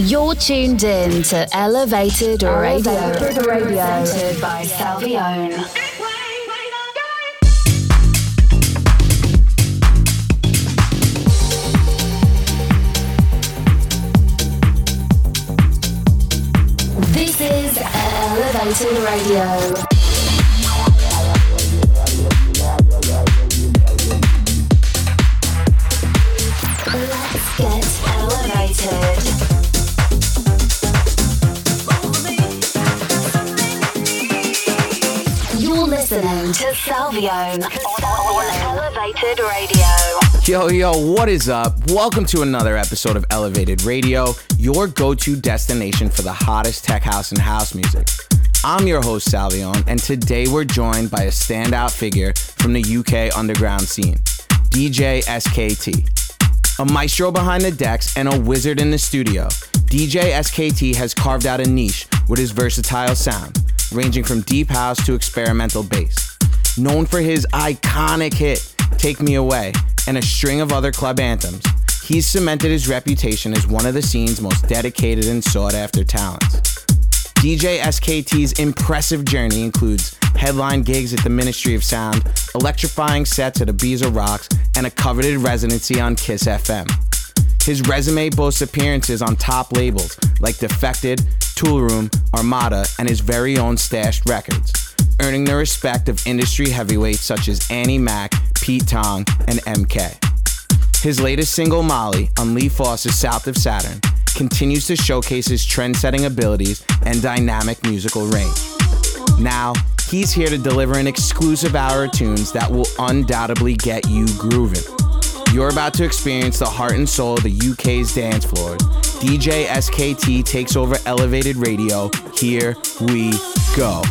You're tuned in to Elevated Radio, Elevated Radio. presented by Salvione. This is Elevated Radio. To on Elevated Radio. Yo, yo, what is up? Welcome to another episode of Elevated Radio, your go to destination for the hottest tech house and house music. I'm your host, Salvione, and today we're joined by a standout figure from the UK underground scene, DJ SKT. A maestro behind the decks and a wizard in the studio, DJ SKT has carved out a niche with his versatile sound ranging from deep house to experimental bass. Known for his iconic hit, Take Me Away, and a string of other club anthems, he's cemented his reputation as one of the scene's most dedicated and sought after talents. DJ SKT's impressive journey includes headline gigs at the Ministry of Sound, electrifying sets at Ibiza Rocks, and a coveted residency on Kiss FM. His resume boasts appearances on top labels like Defected, Toolroom, Armada, and his very own Stashed Records, earning the respect of industry heavyweights such as Annie Mac, Pete Tong, and MK. His latest single, Molly, on Lee Foss's South of Saturn, continues to showcase his trend setting abilities and dynamic musical range. Now, he's here to deliver an exclusive hour of tunes that will undoubtedly get you grooving. You're about to experience the heart and soul of the UK's dance floors. DJ SKT takes over Elevated Radio. Here we go.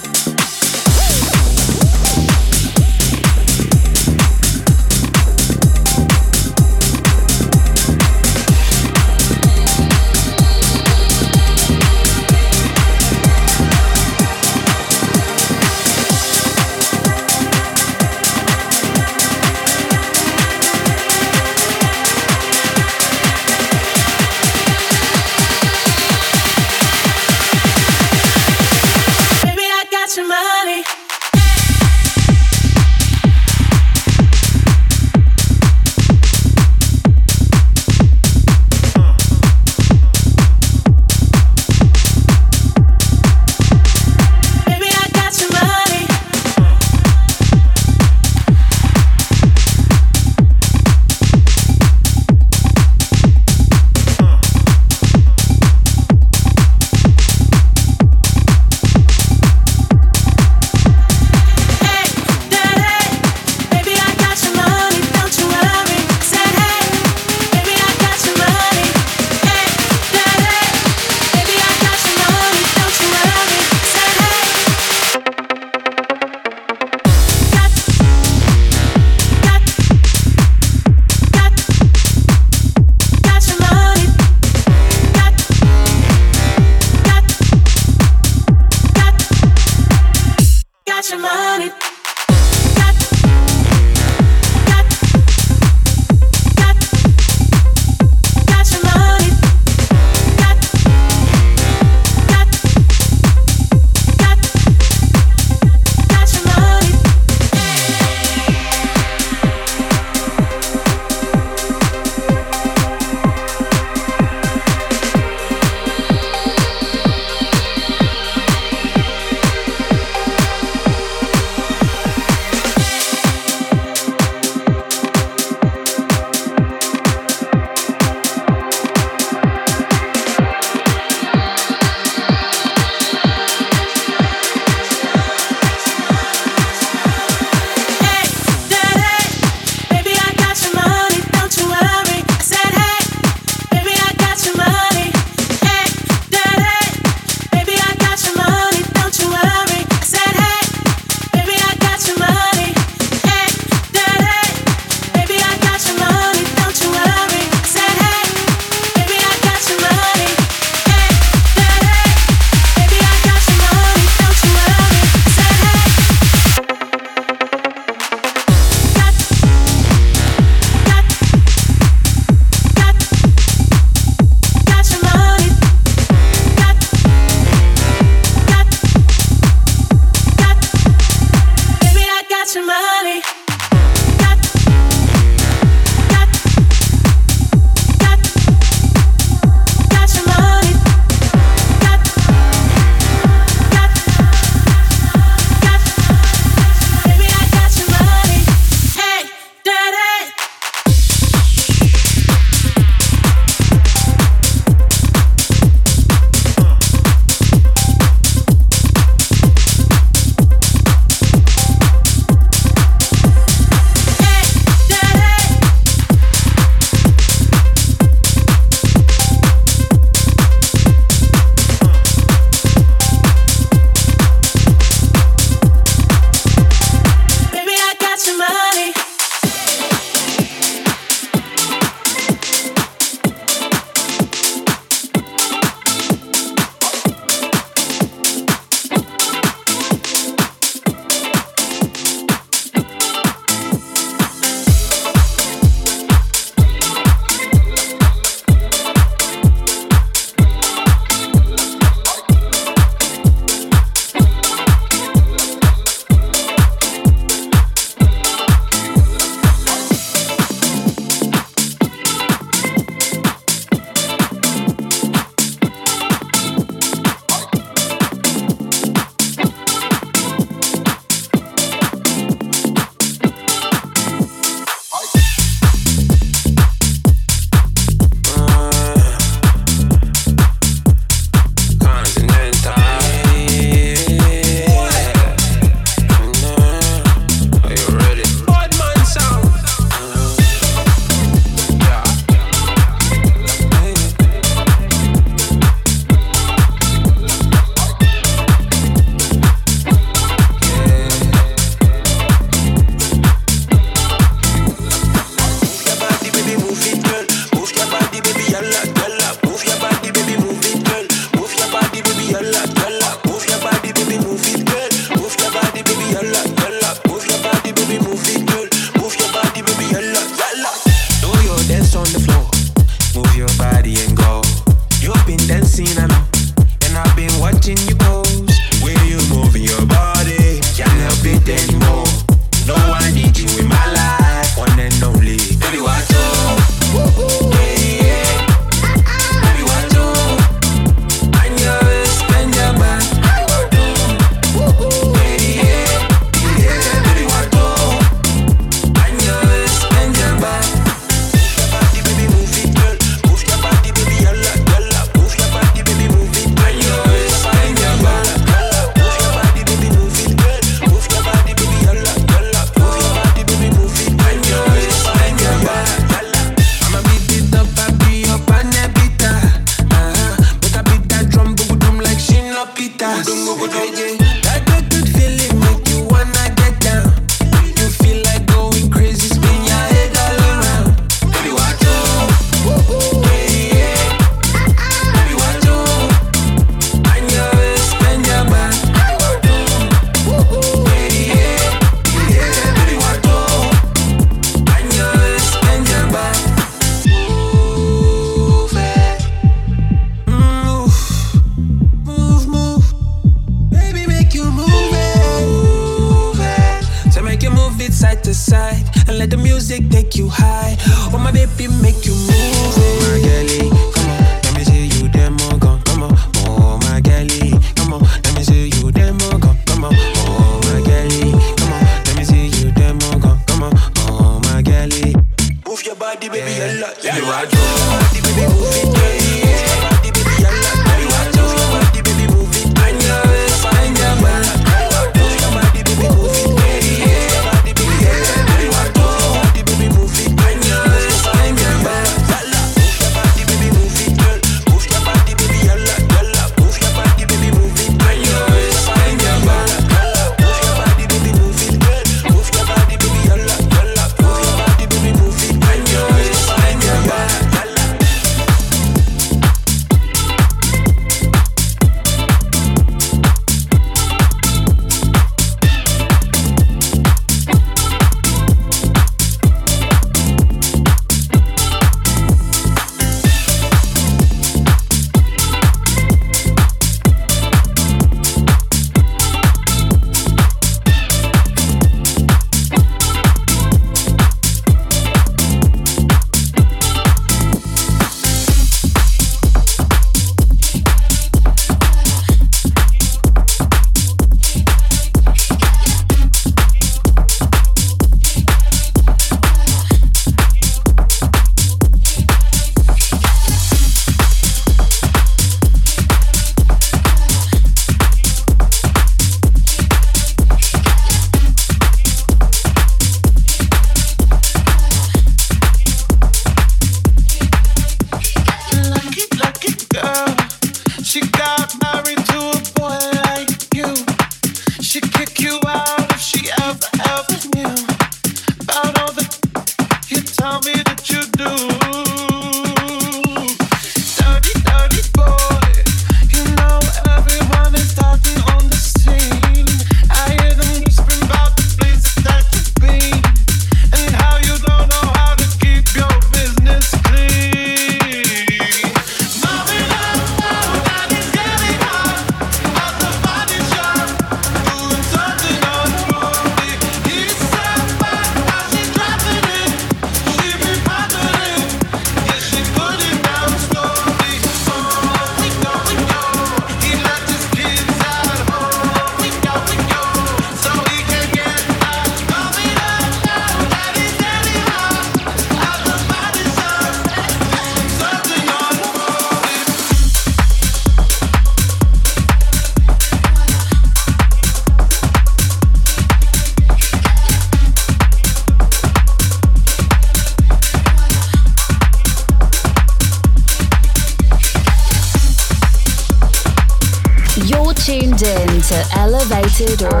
consider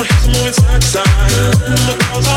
I'ma get some more inside. tonight.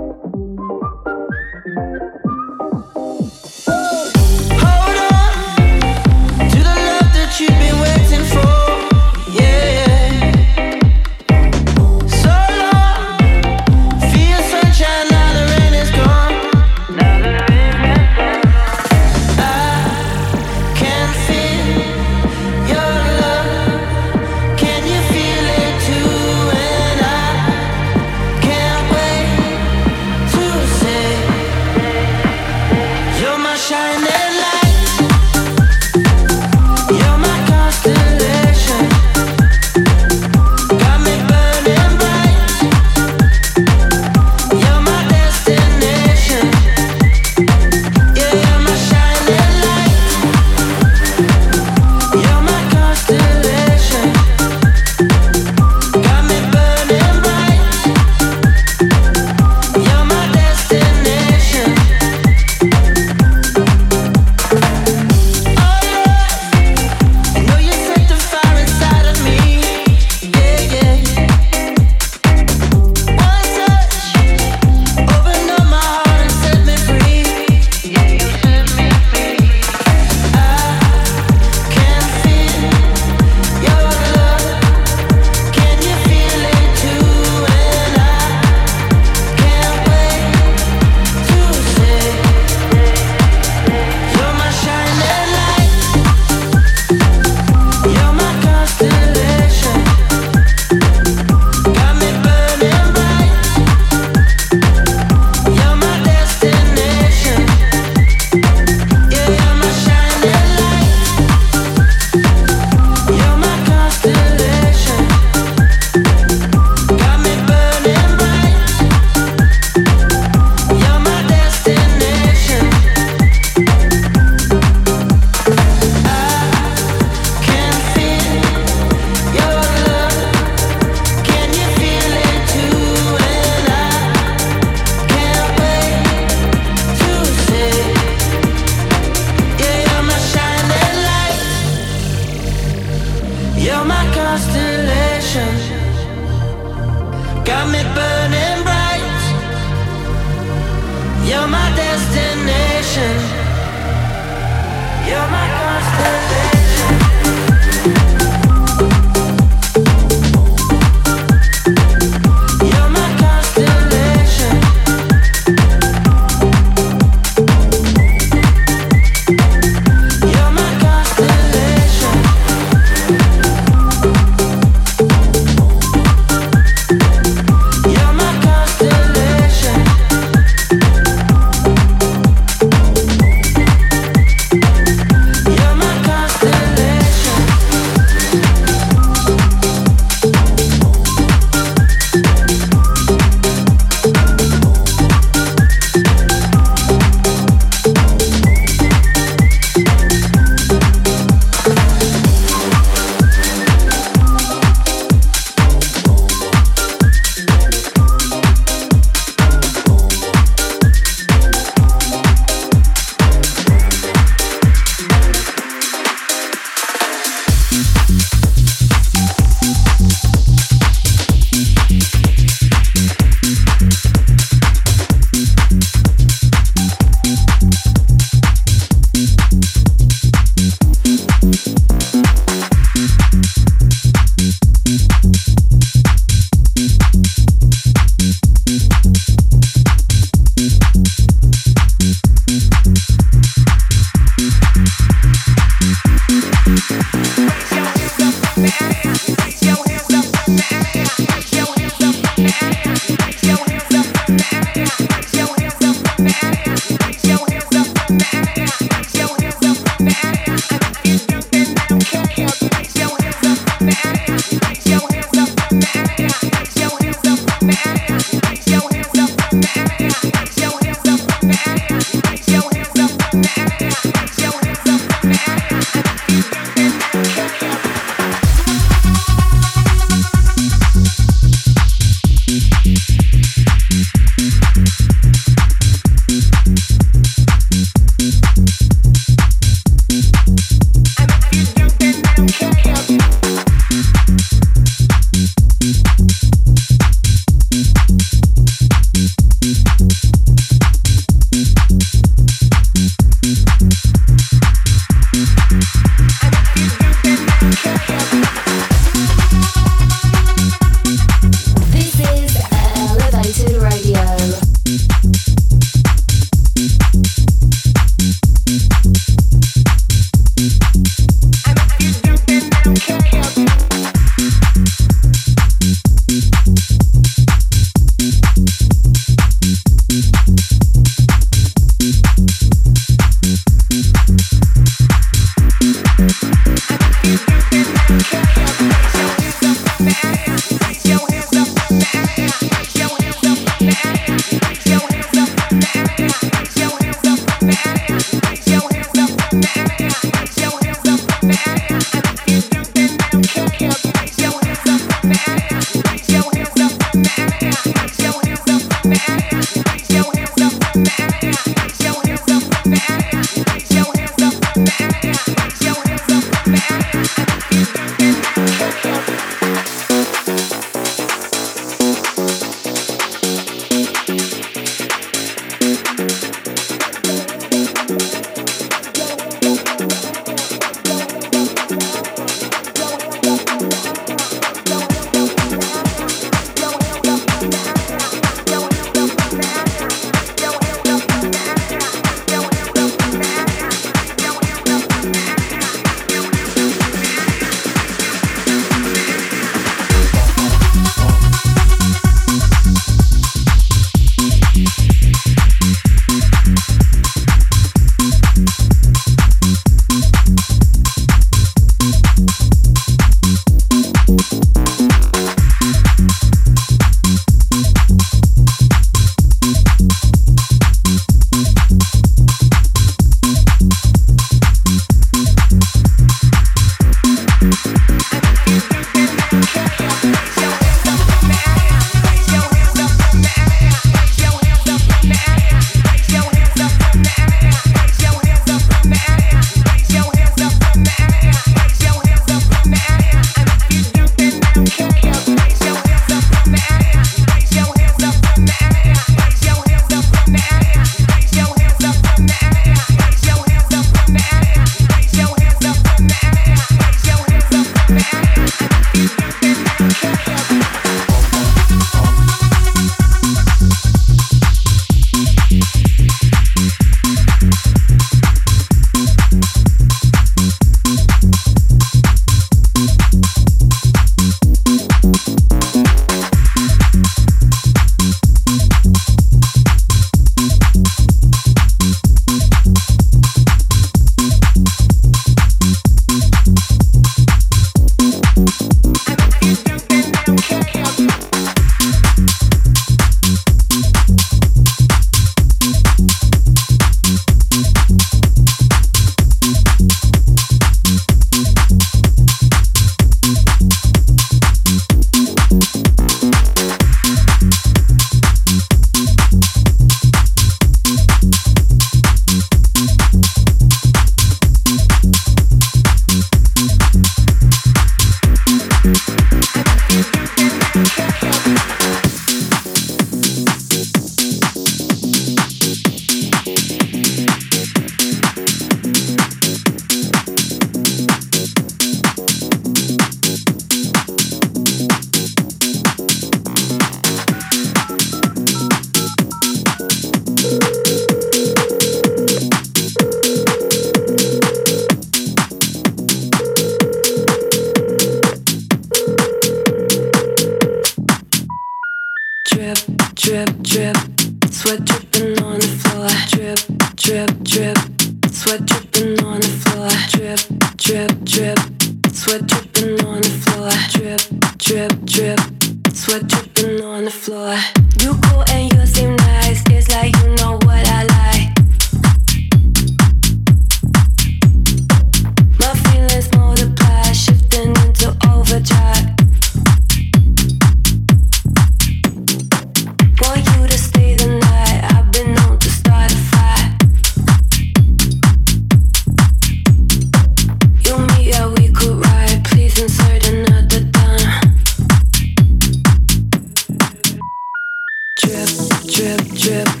Drip,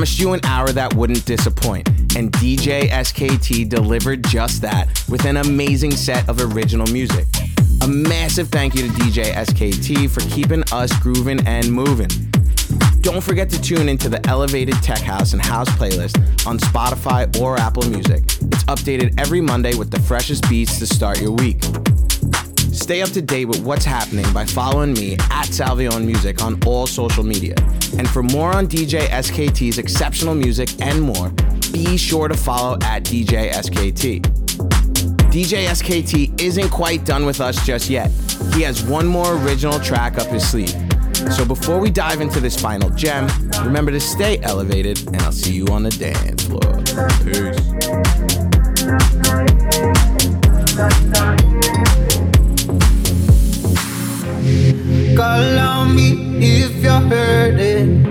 promised you an hour that wouldn't disappoint, and DJ SKT delivered just that with an amazing set of original music. A massive thank you to DJ SKT for keeping us grooving and moving. Don't forget to tune into the Elevated Tech House and House playlist on Spotify or Apple Music. It's updated every Monday with the freshest beats to start your week. Stay up to date with what's happening by following me at Salvione Music on all social media. And for more on DJ SKT's exceptional music and more, be sure to follow at DJ SKT. DJ SKT isn't quite done with us just yet. He has one more original track up his sleeve. So before we dive into this final gem, remember to stay elevated, and I'll see you on the dance floor. Peace. Call on me if you're hurting,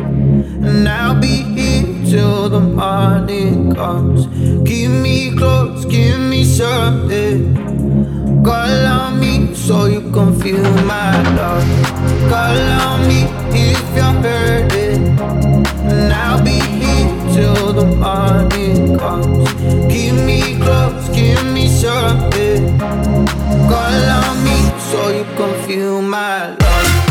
and I'll be here till the morning comes. Keep me close, give me something. Call on me so you can feel my love. Call on me if you're hurting, and I'll be here till the morning comes. Keep me close, give me something. Call on so you feel my love.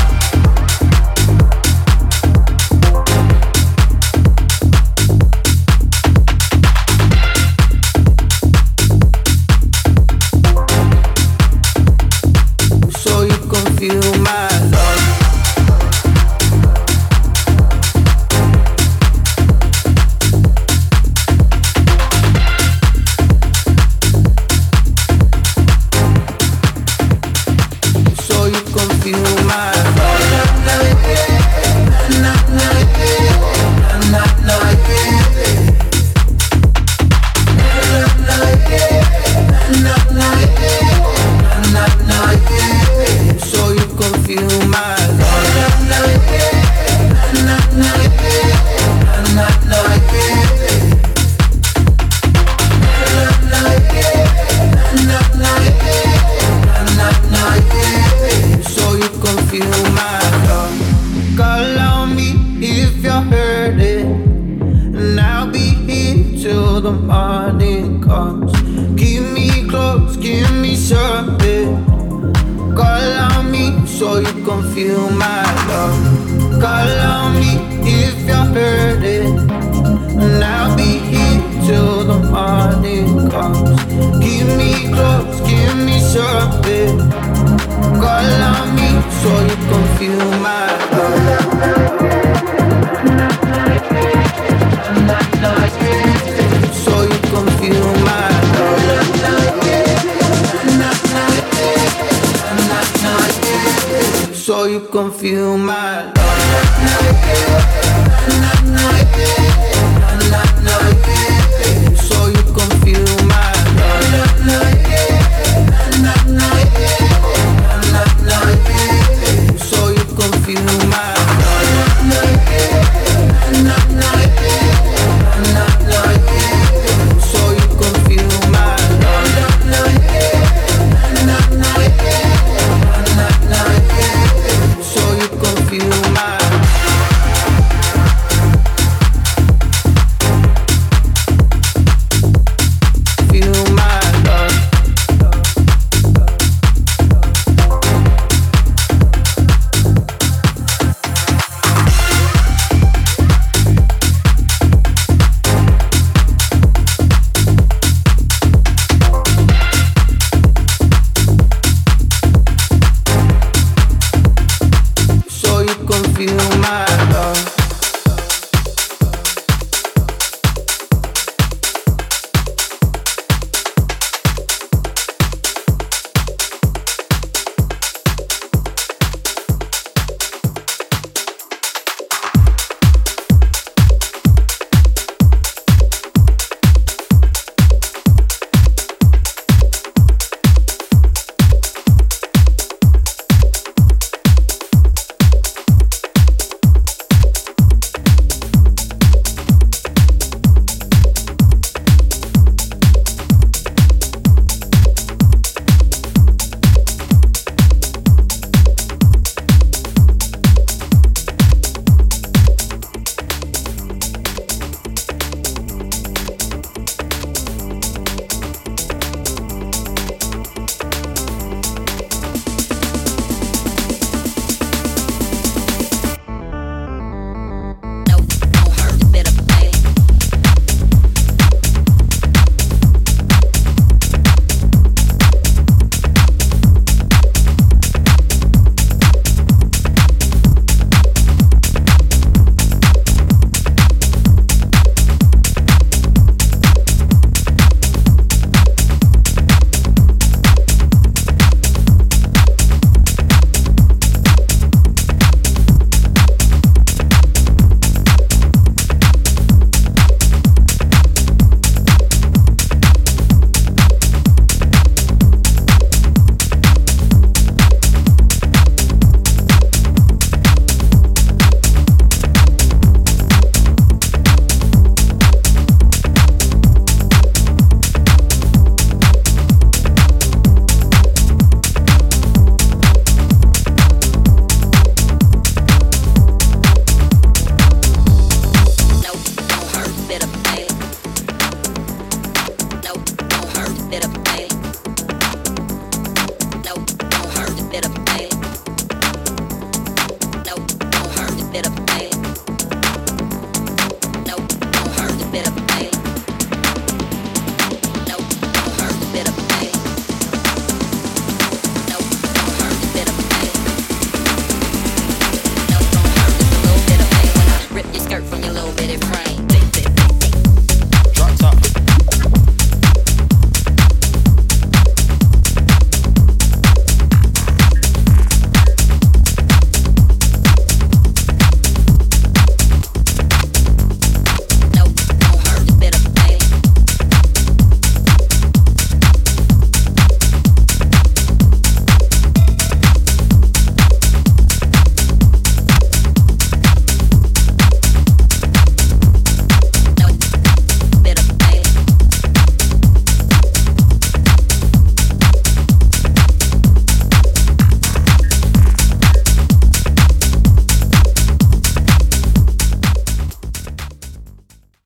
you mine.